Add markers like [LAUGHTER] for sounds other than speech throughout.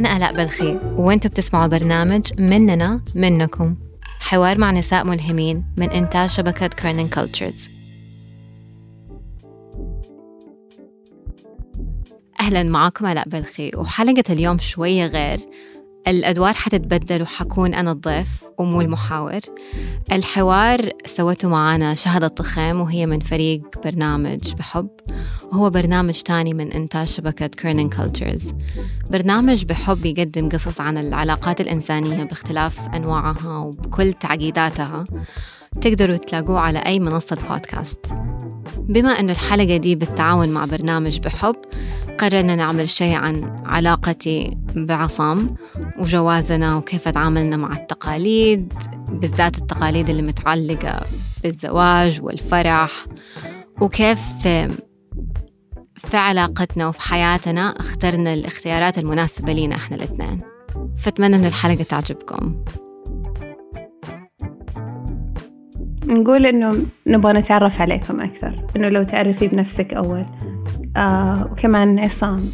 أنا آلاء بلخي وأنتوا بتسمعوا برنامج مننا منكم. حوار مع نساء ملهمين من إنتاج شبكة كيرنينج كولتشرز أهلا معكم آلاء بلخي وحلقة اليوم شوية غير. الأدوار حتتبدل وحكون أنا الضيف ومو المحاور. الحوار سوته معانا شهد الطخيم وهي من فريق برنامج بحب. وهو برنامج تاني من إنتاج شبكة كيرنينج كولتشرز برنامج بحب يقدم قصص عن العلاقات الإنسانية باختلاف أنواعها وبكل تعقيداتها. تقدروا تلاقوه على أي منصة بودكاست بما أنه الحلقة دي بالتعاون مع برنامج بحب قررنا نعمل شيء عن علاقتي بعصام وجوازنا وكيف تعاملنا مع التقاليد بالذات التقاليد اللي متعلقة بالزواج والفرح وكيف في علاقتنا وفي حياتنا اخترنا الاختيارات المناسبة لينا إحنا الاثنين. فأتمنى أن الحلقة تعجبكم. نقول إنه نبغى نتعرف عليكم أكثر إنه لو تعرفي بنفسك أول. آه وكمان عصام.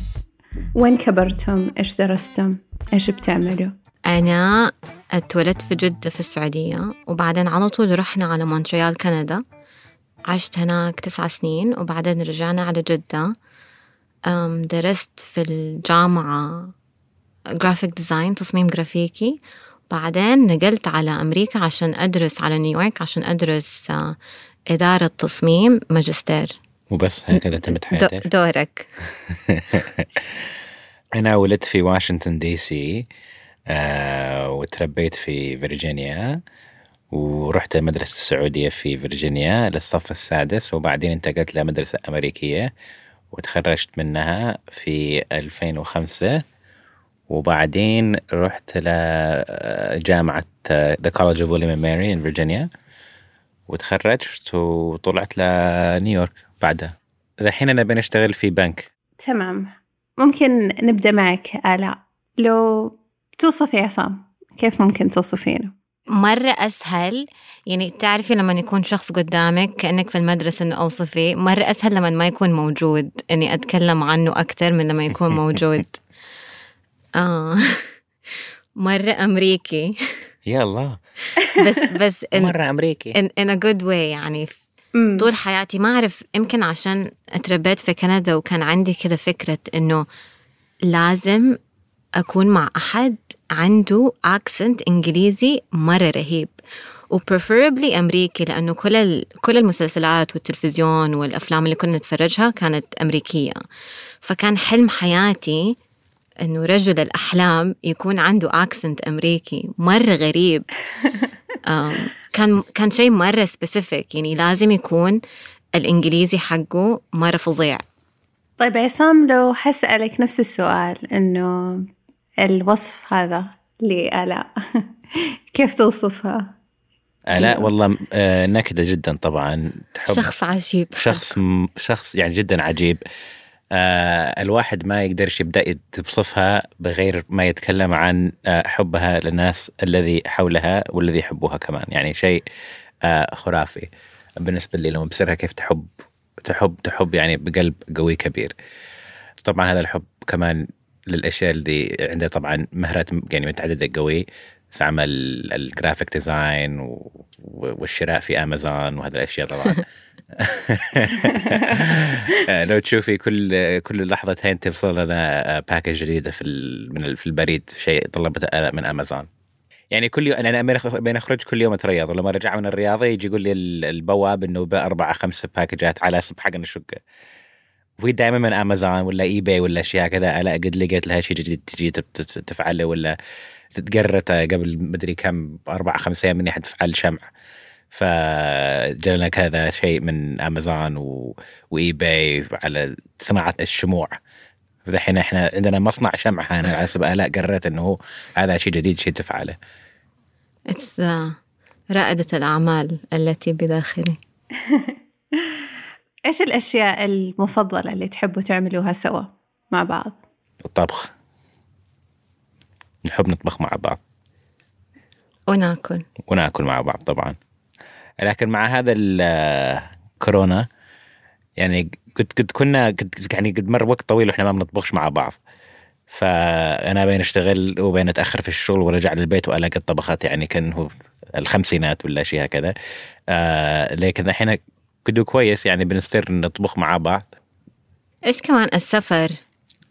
وين كبرتم؟ إيش درستم؟ إيش بتعملوا؟ أنا اتولدت في جدة في السعودية وبعدين على طول رحنا على مونتريال كندا. عشت هناك تسع سنين وبعدين رجعنا على جدة. درست في الجامعة graphic design تصميم جرافيكي. بعدين نقلت على أمريكا عشان أدرس على نيويورك عشان أدرس آه، إدارة تصميم ماجستير. وبس هكذا تمت حياتك دورك. [LAUGHS] أنا ولدت في واشنطن دي سي آه وتربيت في فيرجينيا ورحت المدرسة السعودية في فيرجينيا للصف السادس وبعدين انتقلت لمدرسة أمريكية وتخرجت منها في 2005 وبعدين رحت لجامعة The College of William and Mary in فيرجينيا وتخرجت وطلعت لنيويورك. بعدها. الحين أنا بنشتغل في بنك. تمام. ممكن نبدأ معك آلاء. لو توصفي عصام كيف ممكن توصفينه؟ مرة أسهل يعني تعرفي لما يكون شخص قدامك كأنك في المدرسة إنه أوصفيه مرة أسهل لما ما يكون موجود. إني أتكلم عنه أكتر من لما يكون [LAUGHS] موجود. آه. مرة أمريكي. يلا بس بس in, مرة أمريكي. in, in a good way يعني. طول حياتي. ما أعرف يمكن عشان اتربيت في كندا وكان عندي كذا فكرة إنه لازم أكون مع أحد عنده أكسنت إنجليزي مرة رهيب وبريفربلي أمريكي لأنه كل كل المسلسلات والتلفزيون والأفلام اللي كنا نتفرجها كانت أمريكية. فكان حلم حياتي إنه رجل الأحلام يكون عنده أكسنت أمريكي مرة غريب. [LAUGHS] كان كان شيء مرة سبيسيفيك يعني لازم يكون الإنجليزي حقه مرة فظيع. طيب عصام لو حسألك نفس السؤال إنه الوصف هذا لآلاء [LAUGHS] كيف توصفها؟ آلاء والله آه، نكدة جدا طبعا. تحب شخص عجيب. شخص شخص يعني جدا عجيب. آه الواحد ما يقدرش يبدأ يوصفها بغير ما يتكلم عن آه حبها للناس الذي حولها والذي يحبوها كمان. يعني شيء آه خرافي بالنسبة لي لما بصرتها كيف تحب تحب تحب يعني بقلب قوي كبير. طبعا هذا الحب كمان للأشياء اللي عندها طبعا مهارات يعني متعددة قوي. عمل ال graphic design والشراء في امازون وهذه الأشياء طبعا. [LAUGHS] لو تشوفي كل كل لحظتين توصل لنا package جديدة في من في البريد شيء طلبته من امازون يعني كل يوم أنا بين أخرج كل يوم أتريض. ولما رجع من الرياضة يجي يقول لي البواب إنه بأربعة خمسة باكجات على حق الشقة. وهي دائما من أمازون ولا اي باي ولا أشياء كذا ألا قد لقيت لها شيء جديد تجي تفعله ولا تقرت قبل مدري كم أربع خمس أيام إني حتفعل شمع فجلنا كذا شيء من أمازون و... واي باي على صناعة الشموع فالحين إحنا عندنا مصنع شمع هنا على حسب الاء قررت إنه هذا شيء جديد شيء تفعله. اتس رائدة الأعمال التي بداخلي. [LAUGHS] إيش الأشياء المفضلة اللي تحبوا تعملوها سوا مع بعض؟ الطبخ. نحب نطبخ مع بعض. وناكل. وناكل مع بعض طبعا. لكن مع هذا الكورونا يعني قد قد كنا قد يعني قد مر وقت طويل وإحنا ما بنطبخش مع بعض فأنا بين أشتغل وبين أتأخر في الشغل وارجع للبيت وألاقي الطبخات يعني كان هو الخمسينات ولا شيء هكذا آه لكن الحين كده كويس يعني بنستر نطبخ مع بعض. إيش كمان السفر؟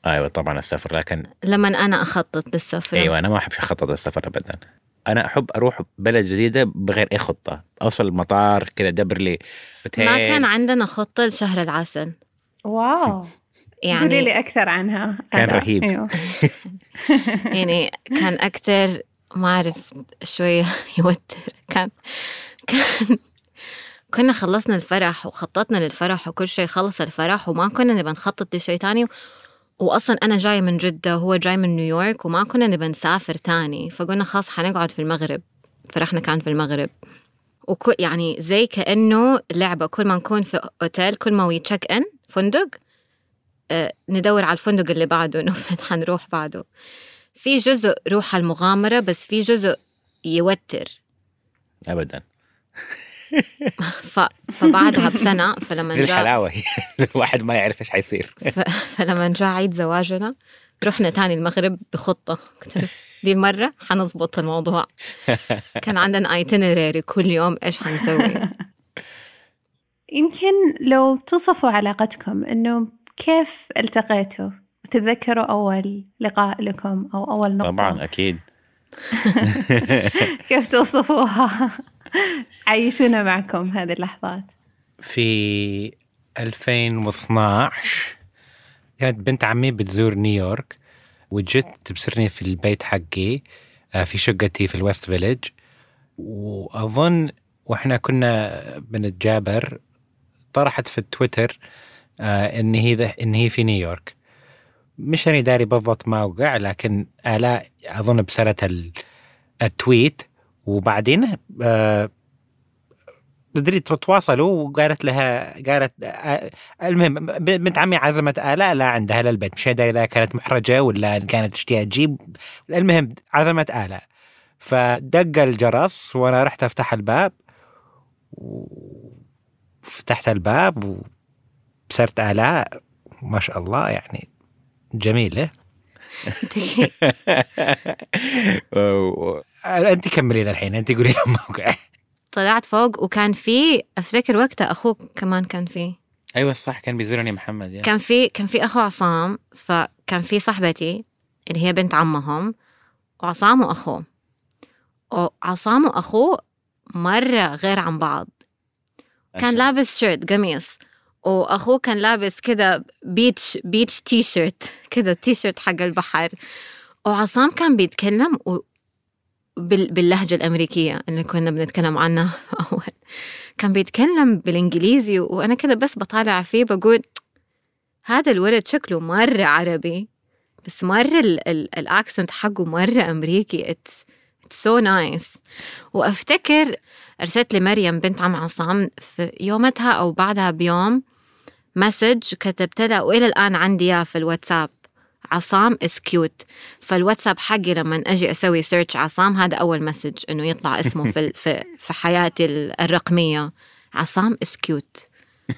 أيوه طبعا السفر لكن لما أنا أخطط للسفر. أيوه أنا ما احب أخطط السفر ابدا. أنا أحب أروح بلد جديدة بغير أي خطة. أوصل المطار كذا دبر لي ما كان عندنا خطة لشهر العسل. واو. [LAUGHS] قولي يعني لي أكثر عنها. كان. رهيب. أيوه. [LAUGHS] يعني كان أكتر ما أعرف شوية [LAUGHS] يوتر. كان كان كنا خلصنا الفرح وخططنا للفرح وكل شيء خلص الفرح وما كنا نبى نخطط لشيء تاني. وأصلا أنا جاية من جدة وهو جاي من نيويورك وما كنا نبى نسافر تاني. فقلنا خلاص حنقعد في المغرب. فرحنا كان في المغرب. وكل يعني زي كأنه لعبة. كل ما نكون في أوتيل كل ما يتشيك إن فندق آه، ندور على الفندق اللي بعده [LAUGHS] إنه حنروح بعده. في جزء روح المغامرة بس في جزء يوتر. ابدا. [LAUGHS] [LAUGHS] ف... فبعدها بسنة فلما جاء الحلاوه هي [LAUGHS] الواحد ما يعرف إيش حيصير. ف... فلما جاء عيد زواجنا رحنا تاني المغرب بخطة. قلت له دي المرة حنظبط الموضوع. [LAUGHS] كان عندنا ايتنراري كل يوم إيش حنسوي. يمكن لو توصفوا علاقتكم إنه كيف التقيتوا؟ وتتذكروا أول لقاء لكم أو أول نقطة؟ طبعا أكيد. كيف توصفوها؟ [LAUGHS] عيشونا معكم هذه اللحظات. في 2012 كانت بنت عمي بتزور نيويورك وجت تبصرني في البيت حقي آه، في شقتي في الويست فيليج. وأظن وإحنا كنا بنتجابر طرحت في التويتر آه، إن هي إن هي في نيويورك. مش اني داري بالضبط ما وقع لكن آلاء أظن بسرت ال- tweet. وبعدين آه، بدري تتواصلوا وقالت لها قالت آه، المهم بنت عمي عزمت آلاء لا عندها للبيت مش داري إذا كانت محرجة ولا كانت تشتهي تجيب. المهم عزمت آلاء. فدق الجرس وأنا رحت أفتح الباب وفتحت الباب وبصرت آلاء. ما شاء الله يعني جميلة. [LAUGHS] [LAUGHS] انت كملي الحين انت قولي لهم موقع. طلعت فوق وكان في أفتكر وقتها أخوك كمان كان فيه أيوه صح كان بيزورني محمد يعني. كان في كان في أخو عصام فكان في صاحبتي اللي هي بنت عمهم وعصام وأخوه. وعصام وأخوه مرة غير عن بعض. كان عشان- لابس شيرت قميص وأخوه كان لابس كده beach beach t-shirt كده تي شيرت حق البحر. وعصام كان بيتكلم باللهجة الأمريكية اللي كنا بنتكلم عنها [LAUGHS] أول. كان بيتكلم بالإنجليزي وأنا كده بس بطالع فيه بقول هذا الولد شكله مرة عربي بس مرة ال- ال- الأكسنت حقه مرة أمريكي. It's so nice. وأفتكر أرسلت لي مريم بنت عم عصام في يومتها أو بعدها بيوم مسج كتبت لها وإلى الآن عندي في الواتساب. عصام is cute. فالواتساب حقي لما أجي أسوي search عصام هذا أول message إنه يطلع اسمه في في في حياتي ال- الرقمية. عصام is cute.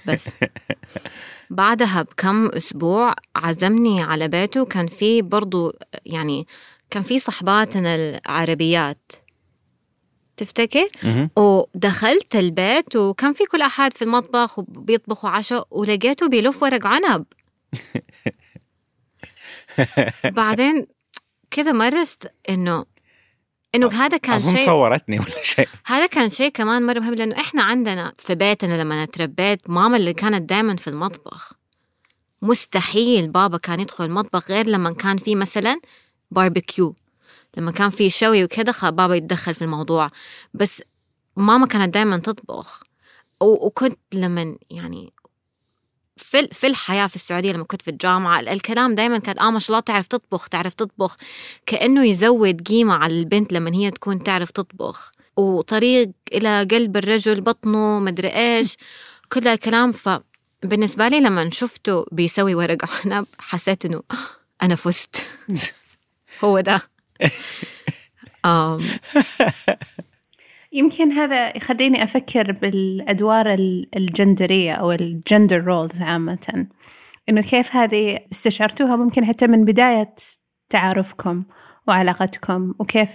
بس. [LAUGHS] بعدها بكم أسبوع عزمني على بيته كان في برضو يعني كان في صحباتنا العربيات. تفتكر؟ ودخلت البيت وكان في كل أحد في المطبخ وبيطبخوا عشاء ولقيته بيلف ورق عنب. [LAUGHS] بعدين كده مرست إنه إنه هذا كان شيء صورتني ولا شيء. هذا كان شيء كمان مرة مهم لأنه إحنا عندنا في بيتنا لما تربيت ماما اللي كانت دائما في المطبخ. مستحيل بابا كان يدخل المطبخ غير لما كان في مثلا باربيكيو لما كان في شوي خ- بابا يتدخل في الموضوع. بس ماما كانت دائما تطبخ. وكنت لما يعني في في الحياة في السعودية لما كنت في الجامعة ال- الكلام دائما كان آه ما شاء الله تعرف تطبخ تعرف تطبخ. كأنه يزود قيمة على البنت لما هي تكون تعرف تطبخ. وطريق إلى قلب الرجل بطنه مدري إيش. [LAUGHS] كل الكلام فبالنسبه لي لما شفته بيسوي ورق عنب [LAUGHS] حسيت إنه [LAUGHS] أنا فزت. هو ده. يمكن هذا يخليني أفكر بالأدوار ال- الجندرية أو ال gender roles عامة. إنه كيف هذه استشعرتوها ممكن حتى من بداية تعارفكم وعلاقتكم وكيف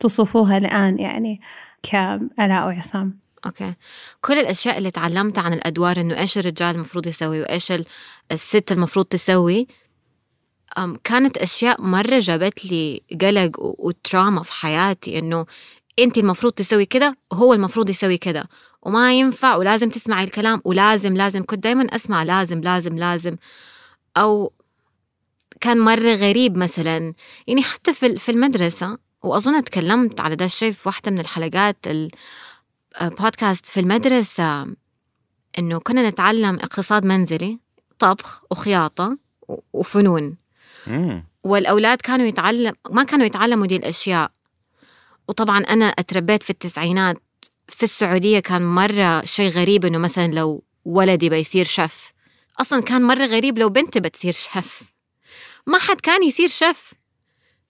تصفوها الآن يعني كآلاء وعصام. أوكي. كل الأشياء اللي تعلمتها عن الأدوار إنه إيش الرجال المفروض يسوي وإيش ال- الست المفروض تسوي كانت أشياء مرة جابت لي قلق و trauma في حياتي إنه انت المفروض تسوي كده وهو المفروض يسوي كده. وما ينفع ولازم تسمعي الكلام ولازم لازم كنت دايما أسمع لازم لازم لازم. أو كان مرة غريب مثلا. يعني حتى في في المدرسة وأظن تكلمت على ده الشيء في واحدة من الحلقات ال- بودكاست في المدرسة إنه كنا نتعلم اقتصاد منزلي طبخ وخياطة و- وفنون. مم. والأولاد كانوا يتعلم ما كانوا يتعلموا دي الأشياء. وطبعا أنا أتربيت في التسعينات في السعودية كان مرة شيء غريب إنه مثلا لو ولدي بيصير شيف. أصلا كان مرة غريب لو بنتي بتصير شيف. ما حد كان يصير شيف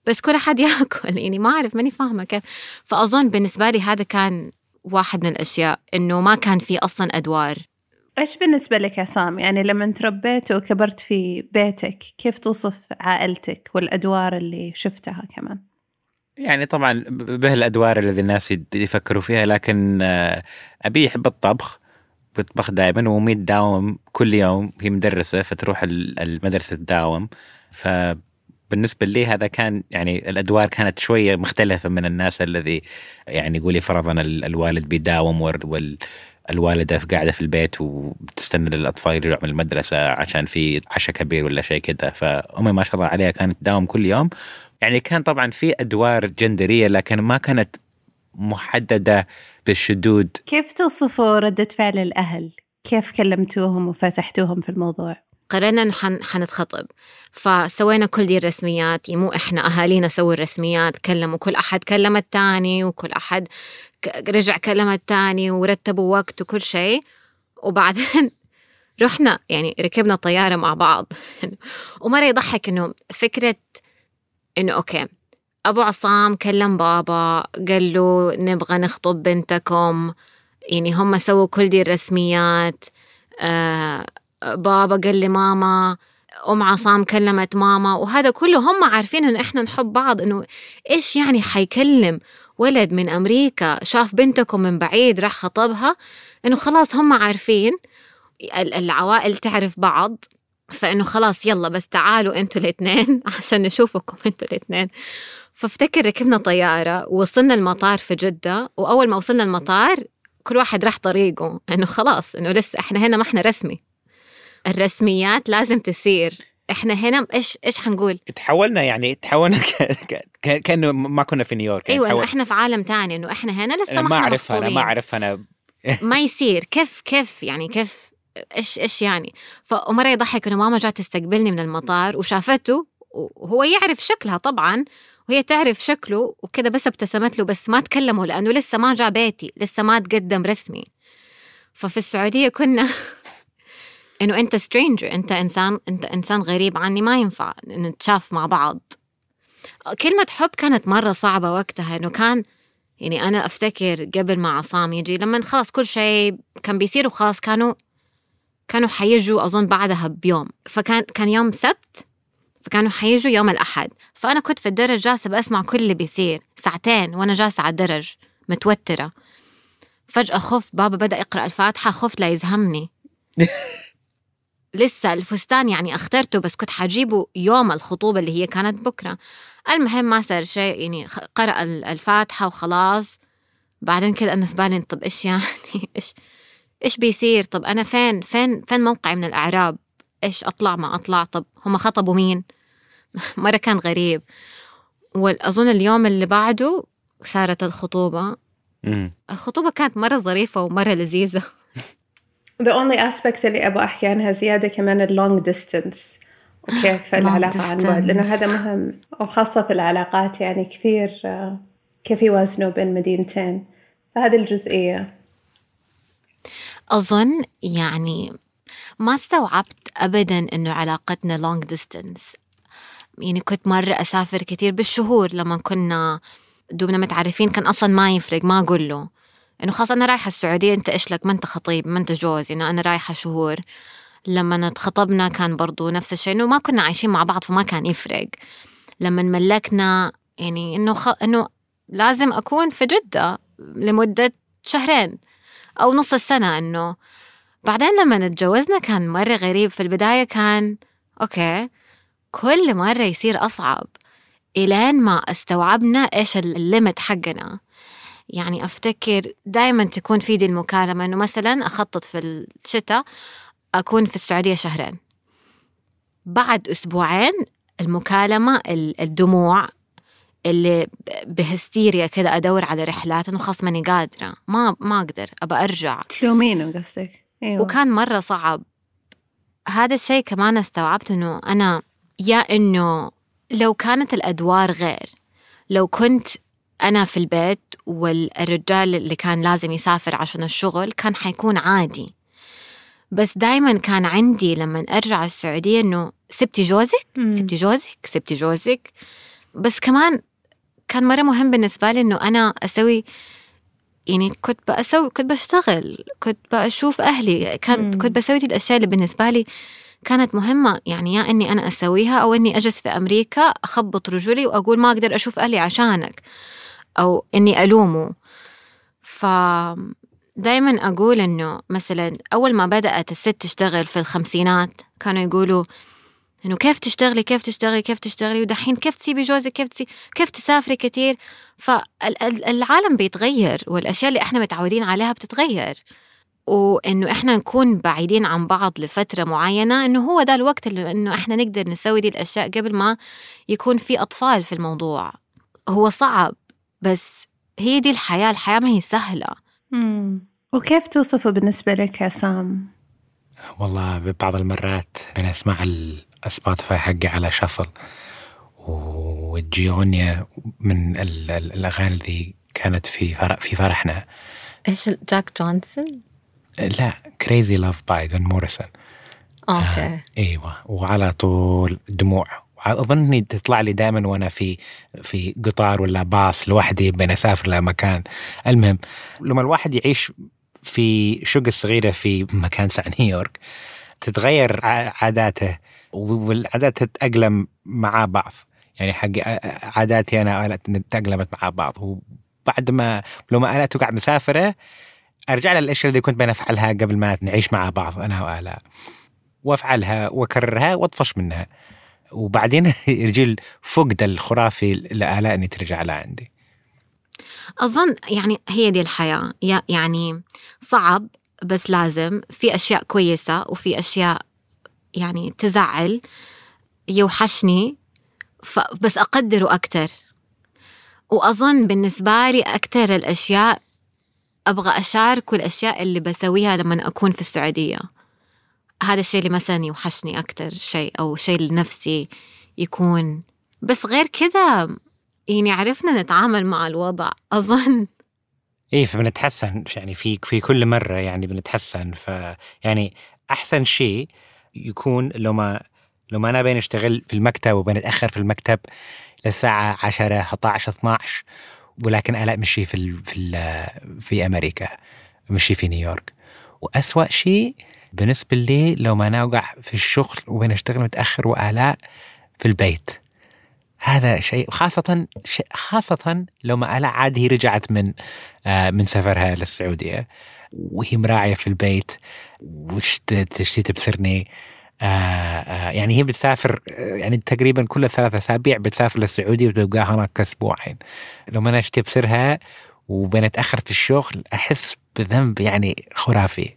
بس كل حد [LAUGHS] يأكل. يعني ما أعرف ماني فاهمة كيف. فأظن بالنسبة لي هذا كان واحد من الأشياء إنه ما كان في أصلا أدوار. إيش بالنسبة لك عصام يعني لما تربيت وكبرت في بيتك كيف توصف عائلتك والأدوار اللي شفتها كمان؟ يعني طبعا به الأدوار الذي الناس يفكروا فيها لكن آه، أبي يحب الطبخ بيطبخ دائما وامي تداوم كل يوم هي مدرسة فتروح ال- المدرسة تداوم. فبالنسبة لي هذا كان يعني الأدوار كانت شوية مختلفة من الناس الذي يعني يقولي فرضا ال- الوالد بيداوم وال- وال الوالدة قاعدة في البيت وبتستنى للأطفال يروحوا من المدرسة عشان في عشاء كبير ولا شيء كده. فأمي ما شاء الله عليها كانت تداوم كل يوم. يعني كان طبعا في أدوار جندرية لكن ما كانت محددة بالشدود. كيف توصفوا ردة فعل الأهل؟ كيف كلمتوهم وفتحتوهم في الموضوع؟ قررنا انه حن... حنتخطب. فسوينا كل دي الرسميات يعني مو إحنا أهالينا سووا الرسميات كلموا. كل أحد كلم التاني وكل أحد ك... رجع كلم التاني ورتبوا وقت وكل شيء. وبعدين [LAUGHS] رحنا يعني ركبنا طيارة مع بعض. [LAUGHS] ومرة يضحك إنه فكرة إنه أوكي. أبو عصام كلم بابا قال له نبغى نخطب بنتكم. يعني هم سووا كل دي الرسميات. آه بابا قال لي ماما أم عصام كلمت ماما. وهذا كله هم عارفين إنه إحنا نحب بعض. إنه إيش يعني حيكلم ولد من أمريكا شاف بنتكم من بعيد راح خطبها؟ إنه خلاص هم عارفين. ال- العوائل تعرف بعض. فإنه خلاص يلا بس تعالوا أنتوا الإثنين [LAUGHS] عشان نشوفكم أنتوا الإثنين. فافتكر ركبنا طيارة ووصلنا المطار في جدة وأول ما وصلنا المطار كل واحد راح طريقه إنه خلاص إنه لسه إحنا هنا ما إحنا رسمي. الرسميات لازم تصير. إحنا هنا إيش إيش حنقول؟ تحولنا يعني تحولنا [LAUGHS] ك... ك... ك... كأنه ما كنا في نيويورك يعني إنه تحول... إحنا في عالم تاني إنه إحنا هنا لسه ما أعرفها أنا ما. اعرف أنا ما يصير. كيف كيف يعني كيف إيش إيش يعني؟ فمره يضحك إنه ماما جات تستقبلني من المطار وشافته وهو يعرف شكلها طبعا وهي تعرف شكله وكذا بس ابتسمت له بس ما تكلموا لأنه لسه ما جاء بيتي لسه ما تقدم رسمي. ففي السعودية كنا [LAUGHS] إنه أنت سترينجر أنت انسان أنت إنسان غريب عني ما ينفع نتشاف مع بعض. كلمة حب كانت مرة صعبة وقتها إنه كان يعني أنا أفتكر قبل ما عصام يجي لما خلاص كل شيء كان بيصير وخلاص كانوا كانوا حيجوا أظن بعدها بيوم. فكان كان يوم سبت فكانوا حيجوا يوم الأحد. فأنا كنت في الدرج جالسة بسمع كل اللي بيصير ساعتين وأنا جالسة على الدرج متوترة. فجأة خفت بابا بدأ يقرأ الفاتحة خفت لا يزهمني. [LAUGHS] لسه الفستان يعني أخترته بس كنت حجيبه يوم الخطوبة اللي هي كانت بكرة. المهم ما صار شيء يعني قرأ ال- الفاتحة وخلاص. بعدين كده أنا في بالي طب إيش يعني؟ [LAUGHS] إيش إيش بيصير؟ طب أنا فين؟ فين؟ فين موقعي من الأعراب؟ إيش أطلع؟ ما أطلع. طب هم خطبوا مين؟ [LAUGHS] مرة كان غريب. وأظن اليوم اللي بعده صارت الخطوبة. مم. الخطوبة كانت مرة ظريفة ومرة لذيذة. The only aspect اللي أبغى أحكي عنها زيادة كمان ال long distance. وكيف [GASPS] العلاقة عن بعد. لأنه. هذا مهم. وخاصة في العلاقات يعني كثير آه، كيف يوازنوا بين مدينتين. فهذه الجزئية. أظن يعني ما استوعبت أبدا إنه علاقتنا long distance. يعني كنت مرة أسافر كتير بالشهور لما كنا دوبنا متعرفين كان أصلا ما يفرق ما أقول له. إنه خلاص أنا رايحة السعودية أنت إيش لك؟ ما أنت خطيب ما أنت جوز. إنه أنا رايحة شهور. لما اتخطبنا كان برضو نفس الشيء. إنه ما كنا عايشين مع بعض فما كان يفرق. لما ملكنا يعني إنه خ... إنه لازم أكون في جدة لمدة شهرين. أو نص السنة إنه. بعدين لما تجوزنا كان مرة غريب. في البداية كان أوكي كل مرة يصير أصعب إلين ما استوعبنا إيش الليمت حقنا. يعني أفتكر دائما تكون في دي المكالمة إنه مثلا أخطط في الشتاء أكون في السعودية شهرين. بعد أسبوعين المكالمة الدموع اللي بهستيريا كذا أدور على رحلات إنه خلاص ماني قادرة. ما ما أقدر أبى أرجع. تلومينه قصدك. أيوة. وكان مرة صعب. هذا الشيء كمان استوعبت إنه أنا يا إنه لو كانت الأدوار غير لو كنت أنا في البيت والرجال اللي كان لازم يسافر عشان الشغل كان حيكون عادي. بس دايما كان عندي لما أرجع السعودية إنه سبتي جوزك؟ سبتي جوزك؟ سبتي جوزك؟ بس كمان كان مرة مهم بالنسبة لي إنه أنا أسوي يعني كنت بسوي كنت بشتغل كنت بشوف أهلي كانت كنت بسوي الأشياء اللي بالنسبة لي كانت مهمة. يعني يا إني أنا أسويها أو إني أجلس في أمريكا أخبط رجلي وأقول ما أقدر أشوف أهلي عشانك أو إني ألومه. ف دايما أقول إنه مثلا أول ما بدأت الست تشتغل في الخمسينات كانوا يقولوا إنه كيف تشتغلي كيف تشتغلي كيف تشتغلي ودحين كيف تسيبي جوزك كيف تسيبي كيف تسافري كثير فالعالم بيتغير والأشياء اللي إحنا متعودين عليها بتتغير وإنه إحنا نكون بعيدين عن بعض لفترة معينة إنه هو ده الوقت اللي إنه إحنا نقدر نسوي دي الأشياء قبل ما يكون في أطفال في الموضوع هو صعب بس هي دي الحياة الحياة ما هي سهلة مم. وكيف توصفه بالنسبة لك عصام؟ والله ببعض المرات أنا أسمع السبوتيفاي حقي على shuffle وتجي أغنية من الأغاني اللي كانت في فرح في فرحنا. إيش جاك جونسون؟ لا Crazy Love by Van Morrison أوكي. آه إيوه. وعلى طول دموع. اظن اني تطلع لي دائما وأنا في في قطار ولا باص لوحدي بين أسافر لمكان المهم لما الواحد يعيش في شقة صغيرة في مكان ساعة نيويورك تتغير عاداته. والعادات تتأقلم مع بعض. يعني حق عاداتي أنا تأقلمت مع بعض. وبعد ما لما أنا تقع مسافرة أرجع للأشياء اللي كنت بنفعلها قبل ما نعيش مع بعض أنا وآلاء وأفعلها وأكررها وأطفش منها. وبعدين [LAUGHS] يجي الفقد الخرافي لآلاء إني ترجع لها عندي. أظن يعني هي دي الحياة. يعني صعب بس لازم. في أشياء كويسة وفي أشياء يعني تزعل يوحشني بس أقدره أكتر. وأظن بالنسبة لي أكتر الأشياء أبغى أشارك الأشياء اللي بسويها لما أكون في السعودية. هذا الشيء اللي مثلا يوحشني أكتر شيء أو شيء لنفسي يكون. بس غير كذا يعني عرفنا نتعامل مع الوضع أظن. إيه فبنتحسن يعني في في كل مرة يعني بنتحسن ف يعني أحسن شيء يكون لو ما لو ما أنا بين اشتغل في المكتب وبنتاخر في المكتب للساعة 10 11 12 ولكن الاء مشي في ال في ال في أمريكا مشي في نيويورك. وأسوأ شيء بالنسبة لي لو ما أنا اوقع في الشغل وبين اشتغل متأخر وآلاء في البيت. هذا شيء خاصة خاصة لو ما ألا عاد هي رجعت من آه، من سفرها للسعودية وهي مراعية في البيت. وش تشتي تبصرني آه آه يعني هي بتسافر آه، يعني تقريبا كل ثلاثة أسابيع بتسافر للسعودية وتبقى هناك أسبوعين لو ما أنا تبصرها وبنتأخر في الشغل أحس بذنب يعني خرافي.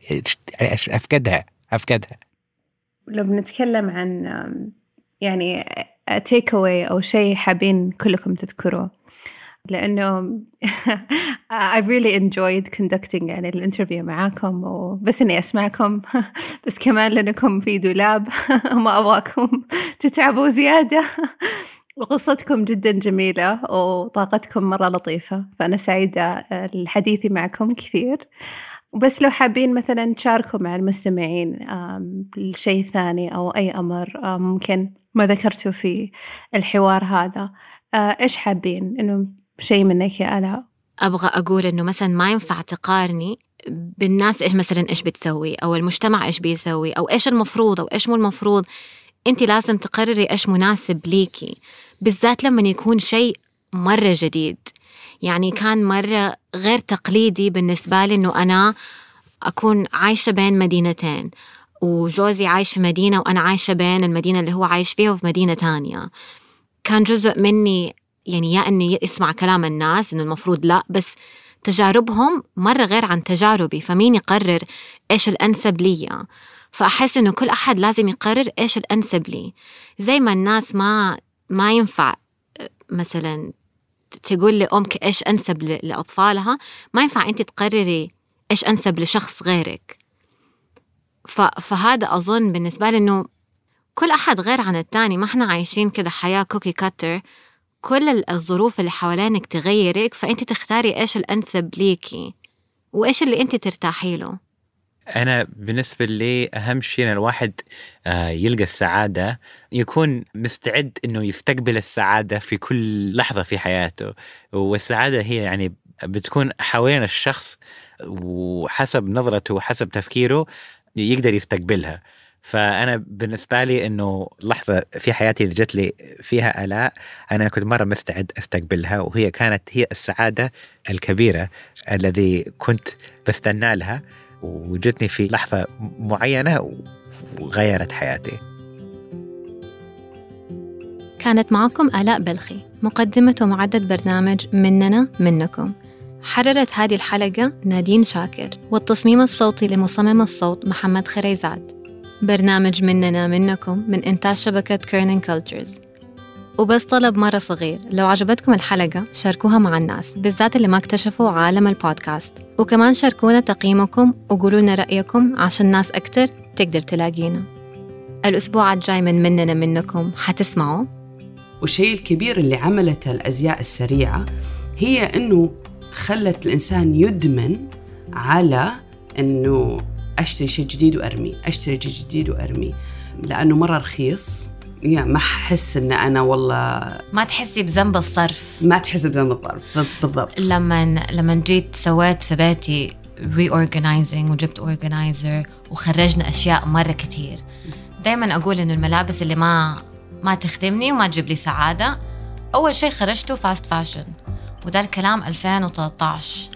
يعني أفقدها أفقدها. لو بنتكلم عن يعني تيك اواي أو شيء حابين كلكم تذكروه لأنه [LAUGHS] I've really enjoyed conducting يعني ال interview معاكم وبس إني أسمعكم. [LAUGHS] بس كمان لأنكم في دولاب [LAUGHS] ما أبغاكم تتعبوا زيادة. وقصتكم جدا جميلة وطاقتكم مرة لطيفة. فأنا سعيدة الحديث معكم كثير. وبس لو حابين مثلا تشاركوا مع المستمعين الشيء ثاني أو أي أمر ممكن. ما ذكرته في الحوار هذا. آه، إيش حابين؟ إنه شيء منك يا آلاء أبغى أقول إنه مثلا ما ينفع تقارني بالناس إيش مثلا إيش بتسوي أو المجتمع إيش بيسوي أو إيش المفروض أو إيش مو المفروض. أنت لازم تقرري إيش مناسب ليكي بالذات لما يكون شيء مرة جديد. يعني كان مرة غير تقليدي بالنسبة لي إنه أنا أكون عايشة بين مدينتين وجوزي عايش في مدينة وأنا عايشة بين المدينة اللي هو عايش فيها وفي مدينة تانية. كان جزء مني يعني يا إني اسمع كلام الناس إنه المفروض لا بس تجاربهم مرة غير عن تجاربي فمين يقرر إيش الأنسب لي؟ فأحس إنه كل أحد لازم يقرر إيش الأنسب لي. زي ما الناس ما ما ينفع مثلا تقول لأمك إيش أنسب لأطفالها ما ينفع أنت تقرري إيش أنسب لشخص غيرك. فهذا أظن بالنسبة لي إنه كل أحد غير عن التاني ما إحنا عايشين كده حياة كوكي كاتر كل الظروف اللي حوالينك تغيرك فأنت تختاري إيش الأنسب ليكي وإيش اللي أنت ترتاحي له. أنا بالنسبة لي أهم شيء أن الواحد آه، يلقى السعادة يكون مستعد أنه يستقبل السعادة في كل لحظة في حياته. والسعادة هي يعني بتكون حوالين الشخص وحسب نظرته وحسب تفكيره يقدر يستقبلها. فأنا بالنسبة لي إنه لحظة في حياتي اللي جت لي فيها آلاء أنا كنت مرة مستعد أستقبلها وهي كانت هي السعادة الكبيرة الذي كنت بستنى لها وجتني في لحظة معينة وغيرت حياتي. كانت معكم آلاء بلخي مقدمة ومعدة برنامج مننا منكم. حررت هذه الحلقة نادين شاكر والتصميم الصوتي لمصمم الصوت محمد خريزات برنامج مننا منكم من إنتاج شبكة كيرنين كولتشرز وبس طلب مرة صغير لو عجبتكم الحلقة شاركوها مع الناس بالذات اللي ما اكتشفوا عالم البودكاست. وكمان شاركونا تقييمكم وقولوا لنا رأيكم عشان ناس أكتر تقدر تلاقينا. الأسبوع الجاي من مننا منكم حتسمعوا. والشيء الكبير اللي عملته الأزياء السريعة هي أنه خلت الإنسان يدمن على أنه أشتري شيء جديد وأرمي أشتري شيء جديد وأرمي. لأنه مرة رخيص. يا ما أحس إن أنا والله ما تحسي بذنب الصرف. ما تحسي بذنب الصرف. بالضبط. لما لما جيت سويت في بيتي reorganizing وجبت organizer وخرجنا أشياء مرة كثير دائما أقول إنه الملابس اللي ما ما تخدمني وما تجيب لي سعادة أول شيء خرجته fast fashion وده الكلام 2013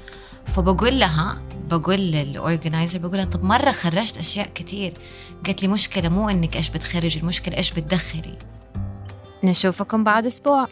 فبقول لها بقول للاورجنايزر بقول لها طب مرة خرجت أشياء كثير قالت لي مشكلة مو إنك إيش بتخرجي المشكلة إيش بتدخري؟ نشوفكم بعد أسبوع.